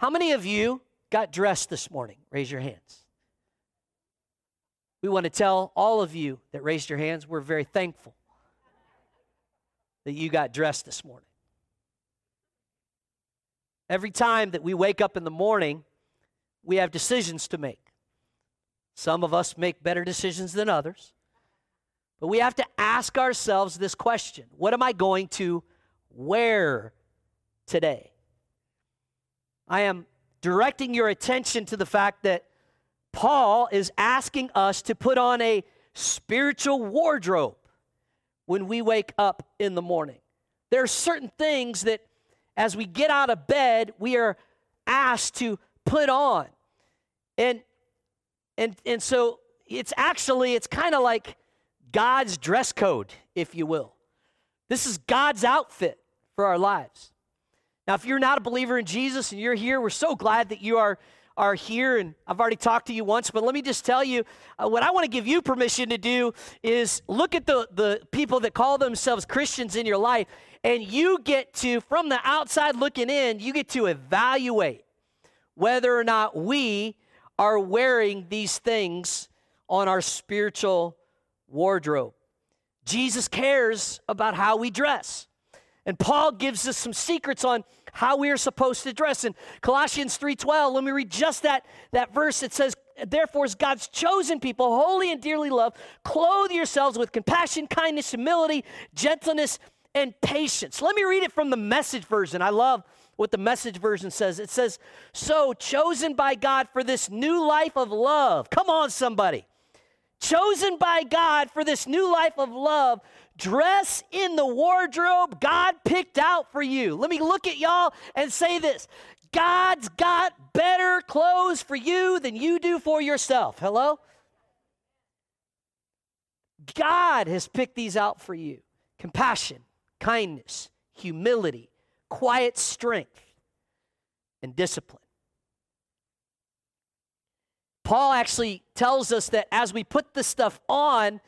How many of you got dressed this morning? Raise your hands. We want to tell all of you that raised your hands, we're very thankful that you got dressed this morning. Every time that we wake up in the morning, we have decisions to make. Some of us make better decisions than others. But we have to ask ourselves this question What am I going to wear today? I am directing your attention to the fact that Paul is asking us to put on a spiritual wardrobe when we wake up in the morning. There are certain things that as we get out of bed, we are asked to put on. And and and so it's actually it's kind of like God's dress code, if you will. This is God's outfit for our lives. Now, if you're not a believer in Jesus and you're here, we're so glad that you are are here, and I've already talked to you once, but let me just tell you uh, what I want to give you permission to do is look at the, the people that call themselves Christians in your life, and you get to, from the outside looking in, you get to evaluate whether or not we are wearing these things on our spiritual wardrobe. Jesus cares about how we dress. And Paul gives us some secrets on how we are supposed to dress. In Colossians 3:12, let me read just that, that verse. It says, Therefore, as God's chosen people, holy and dearly loved, clothe yourselves with compassion, kindness, humility, gentleness, and patience. Let me read it from the message version. I love what the message version says. It says, So chosen by God for this new life of love. Come on, somebody. Chosen by God for this new life of love Dress in the wardrobe God picked out for you. Let me look at y'all and say this God's got better clothes for you than you do for yourself. Hello? God has picked these out for you compassion, kindness, humility, quiet strength, and discipline. Paul actually tells us that as we put this stuff on,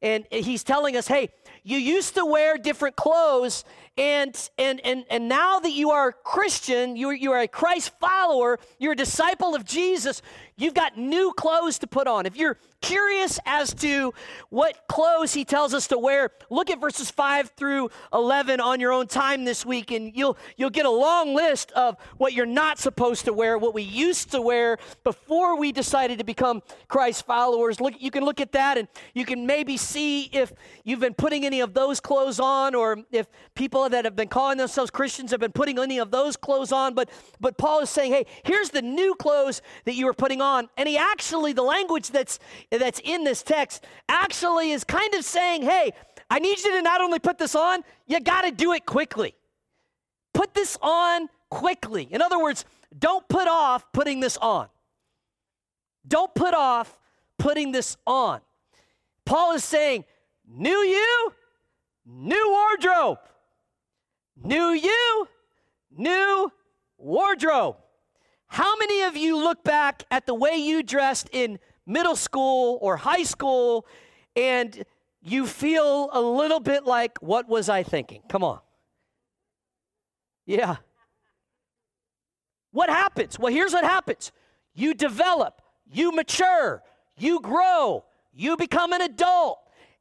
and he's telling us, hey, you used to wear different clothes and and and and now that you are a christian you, you are a christ follower you're a disciple of jesus you've got new clothes to put on. If you're curious as to what clothes he tells us to wear look at verses 5 through 11 on your own time this week and you'll you'll get a long list of what you're not supposed to wear what we used to wear before we decided to become christ followers. Look you can look at that and you can maybe see if you've been putting any of those clothes on or if people that have been calling themselves Christians have been putting any of those clothes on, but but Paul is saying, "Hey, here's the new clothes that you are putting on." And he actually the language that's that's in this text actually is kind of saying, "Hey, I need you to not only put this on, you got to do it quickly. Put this on quickly." In other words, don't put off putting this on. Don't put off putting this on. Paul is saying, New you, new wardrobe. New you, new wardrobe. How many of you look back at the way you dressed in middle school or high school and you feel a little bit like, what was I thinking? Come on. Yeah. What happens? Well, here's what happens you develop, you mature, you grow, you become an adult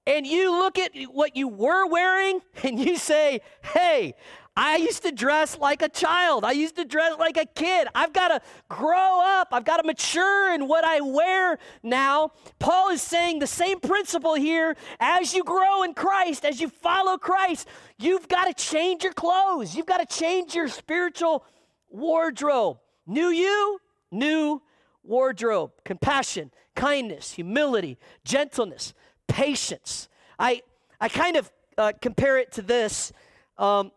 and you look at what you were wearing and you say, hey, I used to dress like a child. I used to dress like a kid. I've got to grow up. I've got to mature in what I wear now. Paul is saying the same principle here. As you grow in Christ, as you follow Christ, you've got to change your clothes. You've got to change your spiritual wardrobe. New you, new wardrobe. Compassion, kindness, humility, gentleness, patience. I, I kind of uh, compare it to this. Um,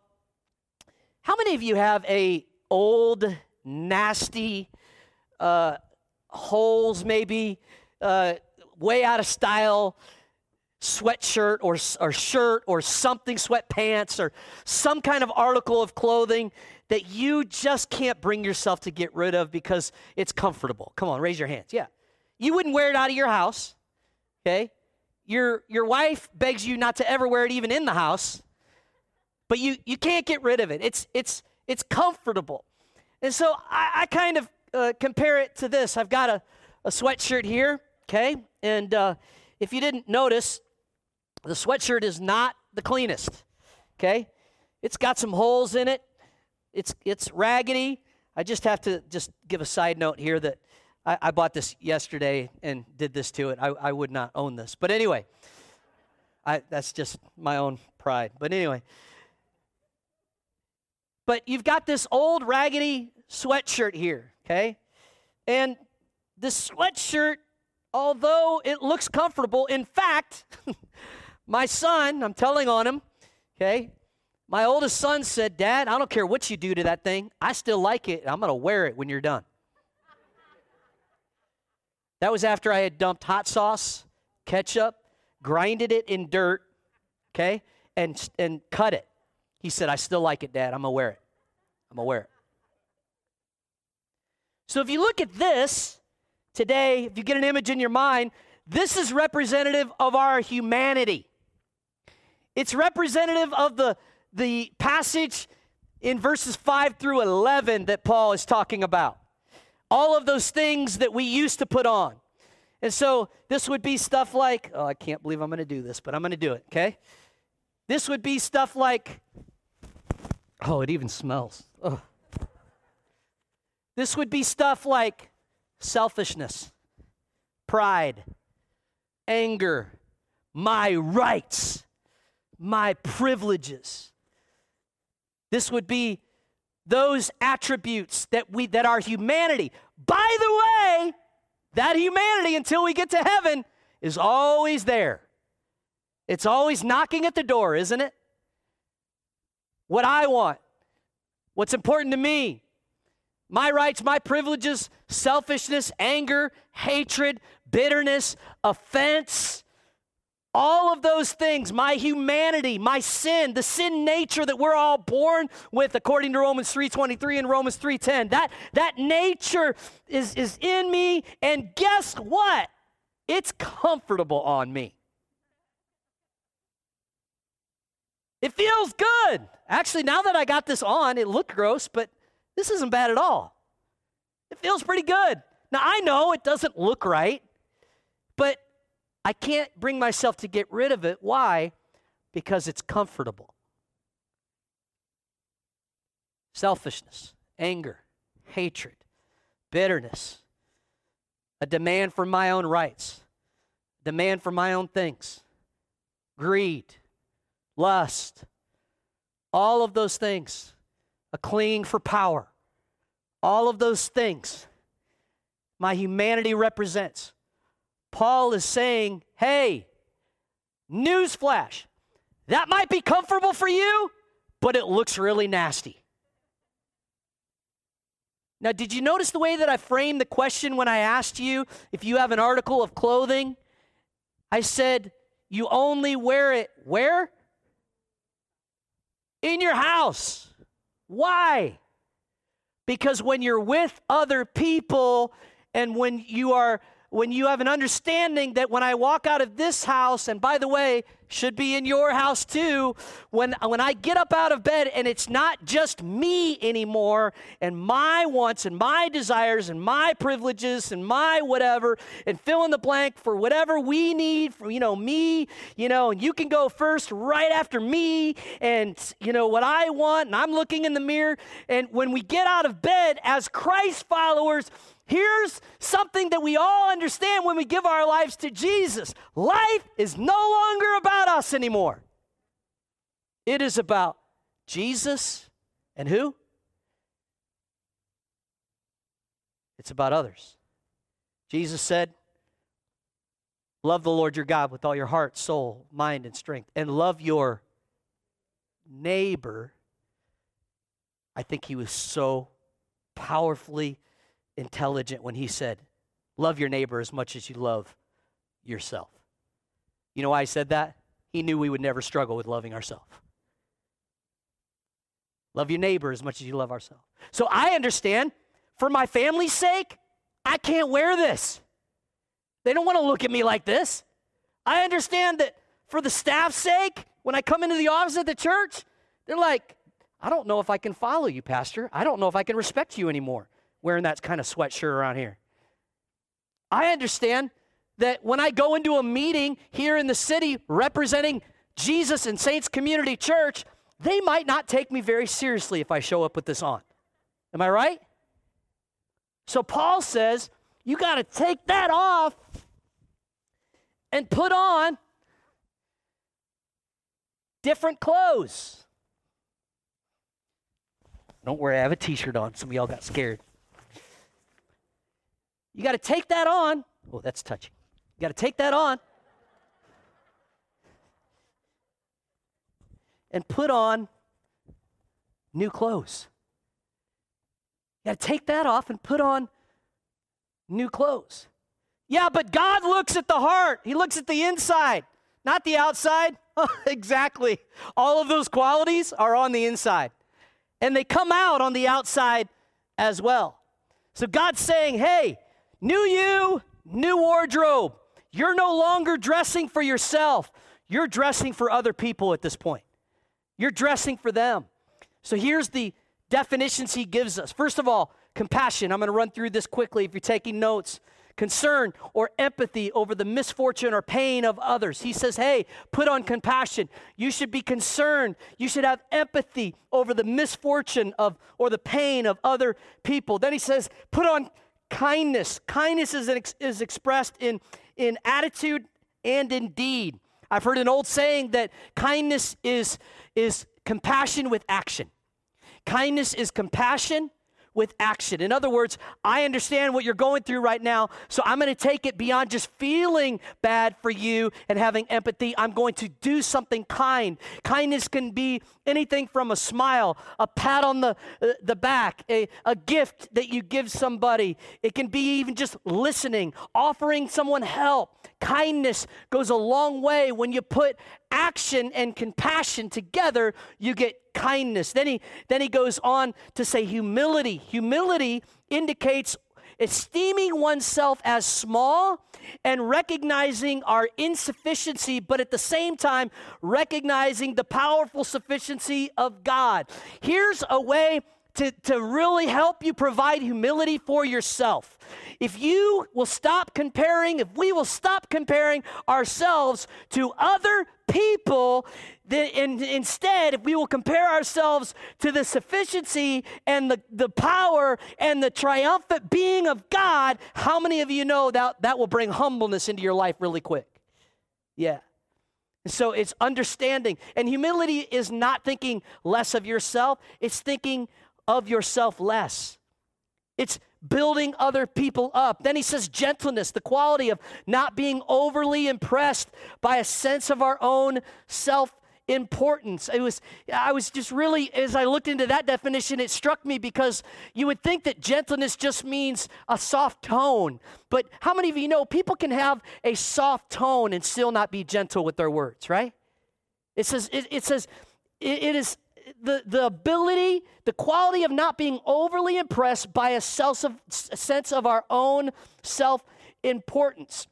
how many of you have a old, nasty, uh, holes maybe, uh, way out of style sweatshirt or, or shirt or something, sweatpants or some kind of article of clothing that you just can't bring yourself to get rid of because it's comfortable? Come on, raise your hands. Yeah. You wouldn't wear it out of your house, okay? Your, your wife begs you not to ever wear it even in the house, but you, you can't get rid of it. It's, it's, it's comfortable. And so I, I kind of uh, compare it to this. I've got a, a sweatshirt here, okay? And uh, if you didn't notice, the sweatshirt is not the cleanest, okay? It's got some holes in it. It's, it's raggedy. I just have to just give a side note here that I, I bought this yesterday and did this to it. I, I would not own this. But anyway, I, that's just my own pride. But anyway, but you've got this old raggedy sweatshirt here, okay? And this sweatshirt, although it looks comfortable, in fact, my son, I'm telling on him, okay? My oldest son said, Dad, I don't care what you do to that thing. I still like it. I'm going to wear it when you're done. That was after I had dumped hot sauce, ketchup, grinded it in dirt, okay, and, and cut it. He said, I still like it, Dad. I'm going to wear it. I'm going to wear it. So if you look at this today, if you get an image in your mind, this is representative of our humanity. It's representative of the the passage in verses 5 through 11 that Paul is talking about. All of those things that we used to put on. And so this would be stuff like, oh, I can't believe I'm going to do this, but I'm going to do it, okay? This would be stuff like, oh, it even smells. Oh. This would be stuff like selfishness, pride, anger, my rights, my privileges this would be those attributes that we that our humanity. By the way, that humanity until we get to heaven is always there. It's always knocking at the door, isn't it? What I want, what's important to me, my rights, my privileges, selfishness, anger, hatred, bitterness, offense, all of those things, my humanity, my sin, the sin nature that we're all born with according to Romans 3:23 and Romans 3:10. That that nature is is in me and guess what? It's comfortable on me. It feels good. Actually, now that I got this on, it looked gross, but this isn't bad at all. It feels pretty good. Now I know it doesn't look right, but I can't bring myself to get rid of it. Why? Because it's comfortable. Selfishness, anger, hatred, bitterness, a demand for my own rights, demand for my own things, greed, lust, all of those things, a clinging for power, all of those things my humanity represents. Paul is saying, hey, newsflash, that might be comfortable for you, but it looks really nasty. Now, did you notice the way that I framed the question when I asked you if you have an article of clothing? I said, you only wear it where? In your house. Why? Because when you're with other people and when you are when you have an understanding that when I walk out of this house, and by the way, should be in your house too, when, when I get up out of bed and it's not just me anymore and my wants and my desires and my privileges and my whatever, and fill in the blank for whatever we need, for, you know, me, you know, and you can go first right after me, and, you know, what I want, and I'm looking in the mirror. And when we get out of bed as Christ followers, Here's something that we all understand when we give our lives to Jesus life is no longer about us anymore. It is about Jesus and who? It's about others. Jesus said, Love the Lord your God with all your heart, soul, mind, and strength, and love your neighbor. I think he was so powerfully intelligent when he said, Love your neighbor as much as you love yourself. You know why I said that? He knew we would never struggle with loving ourselves. Love your neighbor as much as you love ourselves. So I understand, for my family's sake, I can't wear this. They don't want to look at me like this. I understand that for the staff's sake, when I come into the office at the church, they're like, I don't know if I can follow you, Pastor. I don't know if I can respect you anymore wearing that kind of sweatshirt around here. I understand that when I go into a meeting here in the city representing Jesus and Saints Community Church, they might not take me very seriously if I show up with this on. Am I right? So Paul says, you got to take that off and put on different clothes. Don't worry, I have a t shirt on. Some of y'all got scared. You got to take that on. Oh, that's touchy. You got to take that on and put on new clothes. You got to take that off and put on new clothes. Yeah, but God looks at the heart, He looks at the inside, not the outside. exactly. All of those qualities are on the inside, and they come out on the outside as well. So God's saying, hey, new you, new wardrobe. You're no longer dressing for yourself, you're dressing for other people at this point. You're dressing for them. So here's the definitions he gives us. First of all, compassion. I'm going to run through this quickly if you're taking notes. Concern or empathy over the misfortune or pain of others. He says, hey, put on compassion. You should be concerned. You should have empathy over the misfortune of or the pain of other people. Then he says, put on kindness. Kindness is, ex- is expressed in, in attitude and in deed. I've heard an old saying that kindness is, is compassion with action. Kindness is compassion with action. In other words, I understand what you're going through right now, so I'm going to take it beyond just feeling bad for you and having empathy. I'm going to do something kind. Kindness can be anything from a smile, a pat on the, uh, the back, a, a gift that you give somebody. It can be even just listening, offering someone help. Kindness goes a long way when you put action and compassion together, you get kindness. Then he then he goes on to say humility. Humility indicates esteeming oneself as small and recognizing our insufficiency, but at the same time, recognizing the powerful sufficiency of God. Here's a way to, to really help you provide humility for yourself. If you will stop comparing, if we will stop comparing ourselves to other people, then in, instead, if we will compare ourselves to the sufficiency and the, the power and the triumphant being of God, how many of you know that that will bring humbleness into your life really quick? Yeah. So it's understanding. And humility is not thinking less of yourself, it's thinking of yourself less. It's building other people up. Then he says gentleness, the quality of not being overly impressed by a sense of our own self importance. It was I was just really as I looked into that definition it struck me because you would think that gentleness just means a soft tone. But how many of you know people can have a soft tone and still not be gentle with their words, right? It says it, it says it, it is the, the ability, the quality of not being overly impressed by a, self a sense of our own self importance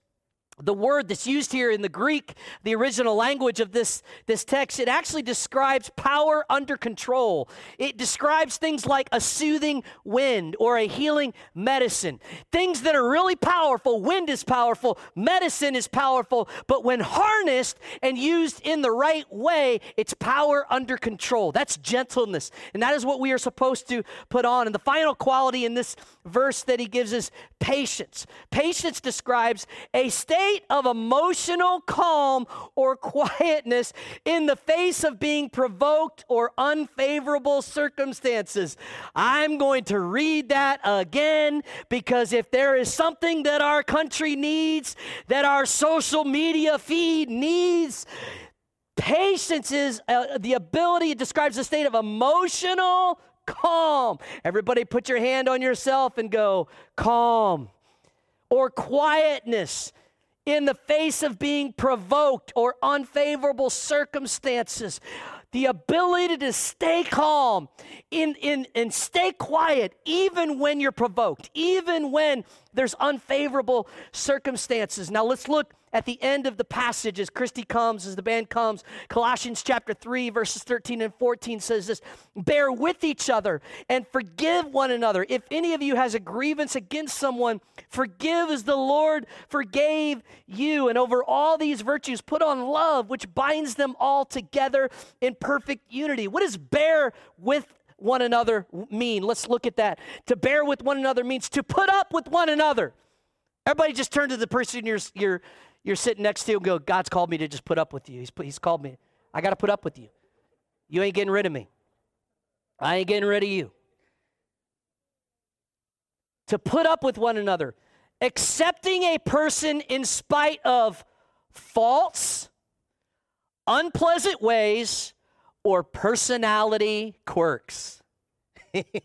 the word that's used here in the Greek, the original language of this, this text, it actually describes power under control. It describes things like a soothing wind or a healing medicine. Things that are really powerful. Wind is powerful, medicine is powerful, but when harnessed and used in the right way, it's power under control. That's gentleness. And that is what we are supposed to put on. And the final quality in this verse that he gives is patience. Patience describes a state of emotional calm or quietness in the face of being provoked or unfavorable circumstances. I'm going to read that again because if there is something that our country needs, that our social media feed needs, patience is uh, the ability, it describes a state of emotional calm. Everybody put your hand on yourself and go, calm. Or quietness in the face of being provoked or unfavorable circumstances. The ability to stay calm in, in, and stay quiet even when you're provoked, even when there's unfavorable circumstances. Now let's look at the end of the passage as Christy comes, as the band comes. Colossians chapter 3, verses 13 and 14 says this Bear with each other and forgive one another. If any of you has a grievance against someone, forgive as the Lord forgave you. And over all these virtues, put on love, which binds them all together in perfect unity. What does bear with one another mean? Let's look at that. To bear with one another means to put up with one another. Everybody just turn to the person you're, you're, you're sitting next to you and go, God's called me to just put up with you. He's, he's called me. I got to put up with you. You ain't getting rid of me. I ain't getting rid of you. To put up with one another, accepting a person in spite of faults, unpleasant ways, or personality quirks.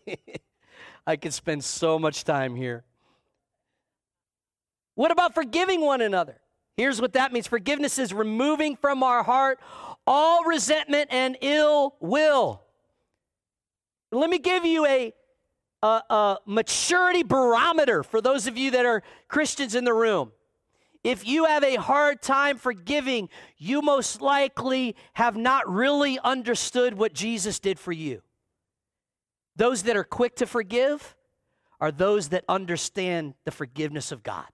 I could spend so much time here. What about forgiving one another? Here's what that means forgiveness is removing from our heart all resentment and ill will. Let me give you a, a, a, maturity barometer for those of you that are Christians in the room. If you have a hard time forgiving, you most likely have not really understood what Jesus did for you. Those that are quick to forgive are those that understand the forgiveness of God.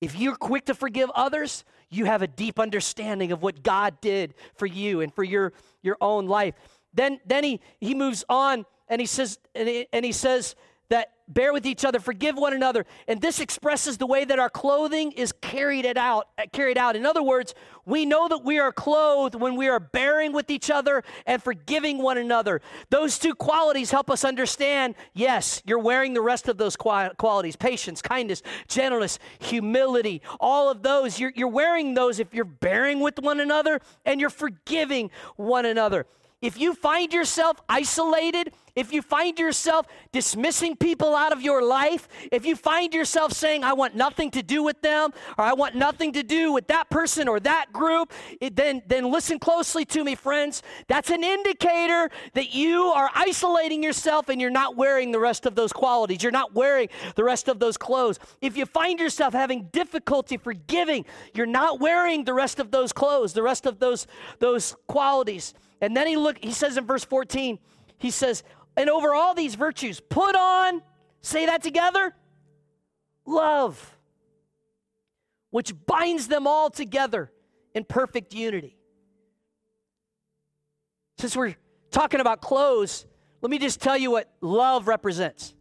If you're quick to forgive others, you have a deep understanding of what God did for you and for your, your own life. Then, then he, he moves on and he says, and he, and he says, that bear with each other, forgive one another. And this expresses the way that our clothing is carried it out, uh, carried out. In other words, we know that we are clothed when we are bearing with each other and forgiving one another. Those two qualities help us understand, yes, you're wearing the rest of those qualities, patience, kindness, gentleness, humility, all of those. You're, you're wearing those if you're bearing with one another and you're forgiving one another. If you find yourself isolated, if you find yourself dismissing people out of your life, if you find yourself saying, I want nothing to do with them, or I want nothing to do with that person or that group, it, then, then listen closely to me, friends. That's an indicator that you are isolating yourself and you're not wearing the rest of those qualities. You're not wearing the rest of those clothes. If you find yourself having difficulty forgiving, you're not wearing the rest of those clothes, the rest of those, those qualities. And then he look he says in verse 14, he says, "And over all these virtues, put on, say that together, love, which binds them all together in perfect unity." Since we're talking about clothes, let me just tell you what love represents.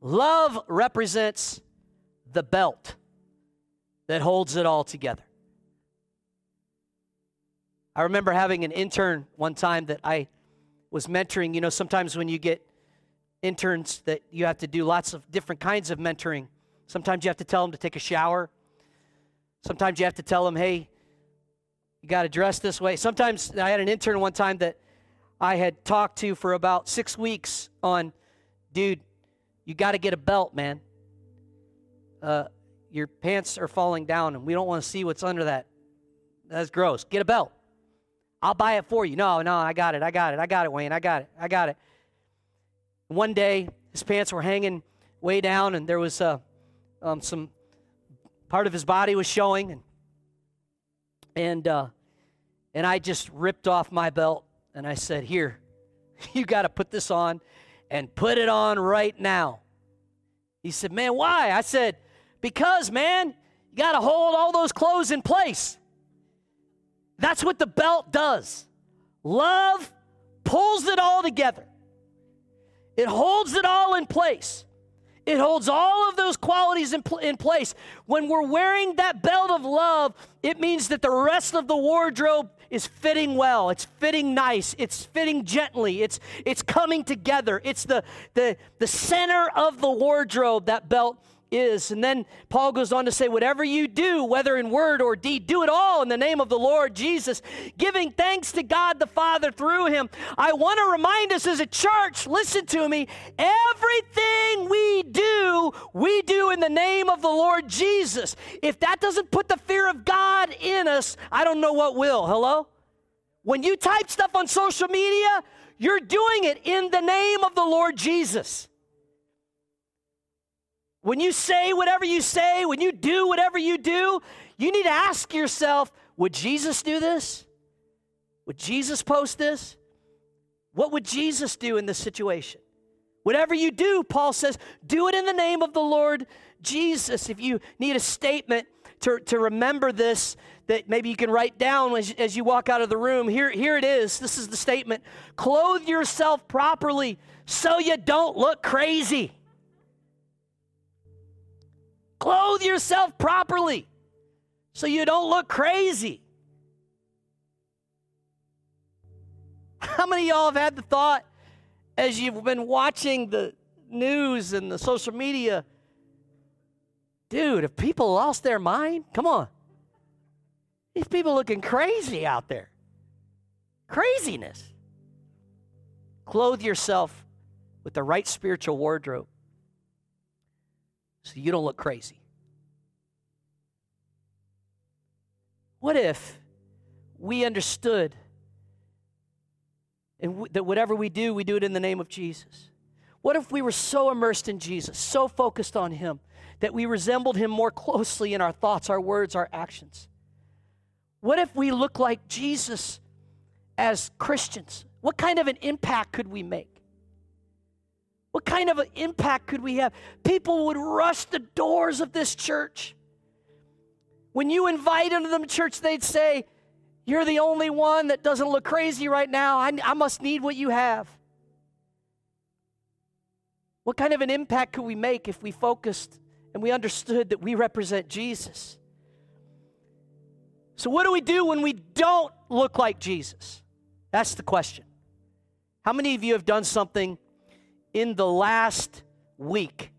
Love represents the belt that holds it all together. I remember having an intern one time that I was mentoring. You know, sometimes when you get interns that you have to do lots of different kinds of mentoring. Sometimes you have to tell them to take a shower. Sometimes you have to tell them, hey, you got to dress this way. Sometimes I had an intern one time that I had talked to for about six weeks on, dude, you got to get a belt, man. Uh, your pants are falling down, and we don't want to see what's under that. That's gross. Get a belt. I'll buy it for you. No, no, I got it. I got it. I got it, Wayne. I got it. I got it. One day, his pants were hanging way down, and there was uh, um, some part of his body was showing, and and uh, and I just ripped off my belt, and I said, "Here, you got to put this on, and put it on right now." He said, "Man, why?" I said, "Because, man, you got to hold all those clothes in place." That's what the belt does. Love pulls it all together, it holds it all in place. It holds all of those qualities in, pl- in place. When we're wearing that belt of love, it means that the rest of the wardrobe is fitting well. It's fitting nice. It's fitting gently. It's, it's coming together. It's the, the, the center of the wardrobe, that belt is. And then Paul goes on to say, Whatever you do, whether in word or deed, do it all in the name of the Lord Jesus, giving thanks to God the Father through him. I want to remind us as a church, listen to me, everything we do, we do in the name of the Lord Jesus. If that doesn't put the fear of God in us, I don't know what will. Hello? When you type stuff on social media, you're doing it in the name of the Lord Jesus. When you say whatever you say, when you do whatever you do, You need to ask yourself would Jesus do this? Would Jesus post this? What would Jesus do in this situation? Whatever you do, Paul says, do it in the name of the Lord Jesus. If you need a statement to, to remember this, that maybe you can write down as, as you walk out of the room, here, here it is. This is the statement Clothe yourself properly so you don't look crazy. Clothe yourself properly so you don't look crazy. How many of y'all have had the thought as you've been watching the news and the social media? Dude, if people lost their mind, come on. These people looking crazy out there. Craziness. Clothe yourself with the right spiritual wardrobe so you don't look crazy. What if we understood and w- that whatever we do, we do it in the name of Jesus? What if we were so immersed in Jesus, so focused on Him, that we resembled Him more closely in our thoughts, our words, our actions? What if we look like Jesus as Christians? What kind of an impact could we make? What kind of an impact could we have? People would rush the doors of this church. When you invite them to the church, they'd say, You're the only one that doesn't look crazy right now. I, I must need what you have. What kind of an impact could we make if we focused and we understood that we represent Jesus? So, what do we do when we don't look like Jesus? That's the question. How many of you have done something in the last week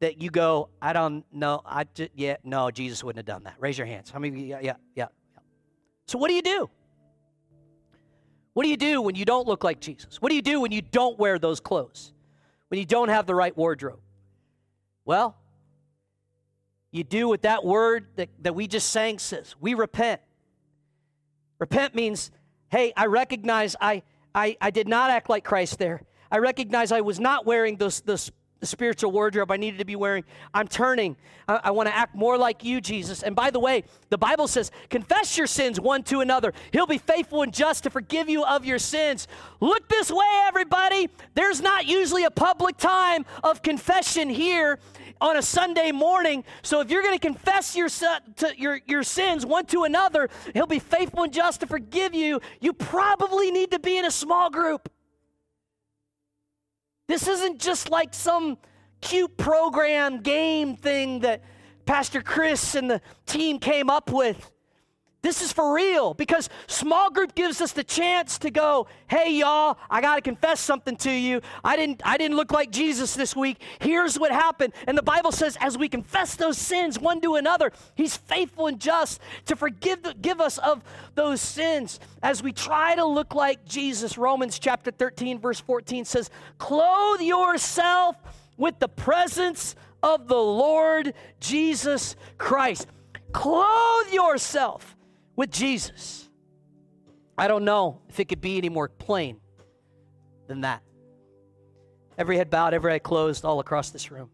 that you go, I don't know, I just, yeah, no, Jesus wouldn't have done that? Raise your hands. How many you, yeah, yeah, yeah. So, what do you do? What do you do when you don't look like Jesus? What do you do when you don't wear those clothes? When you don't have the right wardrobe? Well, you do what that word that, that we just sang says. We repent. Repent means, hey, I recognize I, I, I did not act like Christ there. I recognize I was not wearing those, those spiritual wardrobe I needed to be wearing. I'm turning. I, I want to act more like you, Jesus. And by the way, the Bible says, confess your sins one to another. He'll be faithful and just to forgive you of your sins. Look this way, everybody. There's not usually a public time of confession here on a Sunday morning. So if you're going to confess your, your, your sins one to another, He'll be faithful and just to forgive you. You probably need to be in a small group. This isn't just like some cute program game thing that Pastor Chris and the team came up with. This is for real because small group gives us the chance to go, "Hey y'all, I got to confess something to you. I didn't I didn't look like Jesus this week. Here's what happened." And the Bible says as we confess those sins one to another, he's faithful and just to forgive the, give us of those sins as we try to look like Jesus. Romans chapter 13 verse 14 says, "Clothe yourself with the presence of the Lord Jesus Christ." Clothe yourself with Jesus. I don't know if it could be any more plain than that. Every head bowed, every eye closed, all across this room.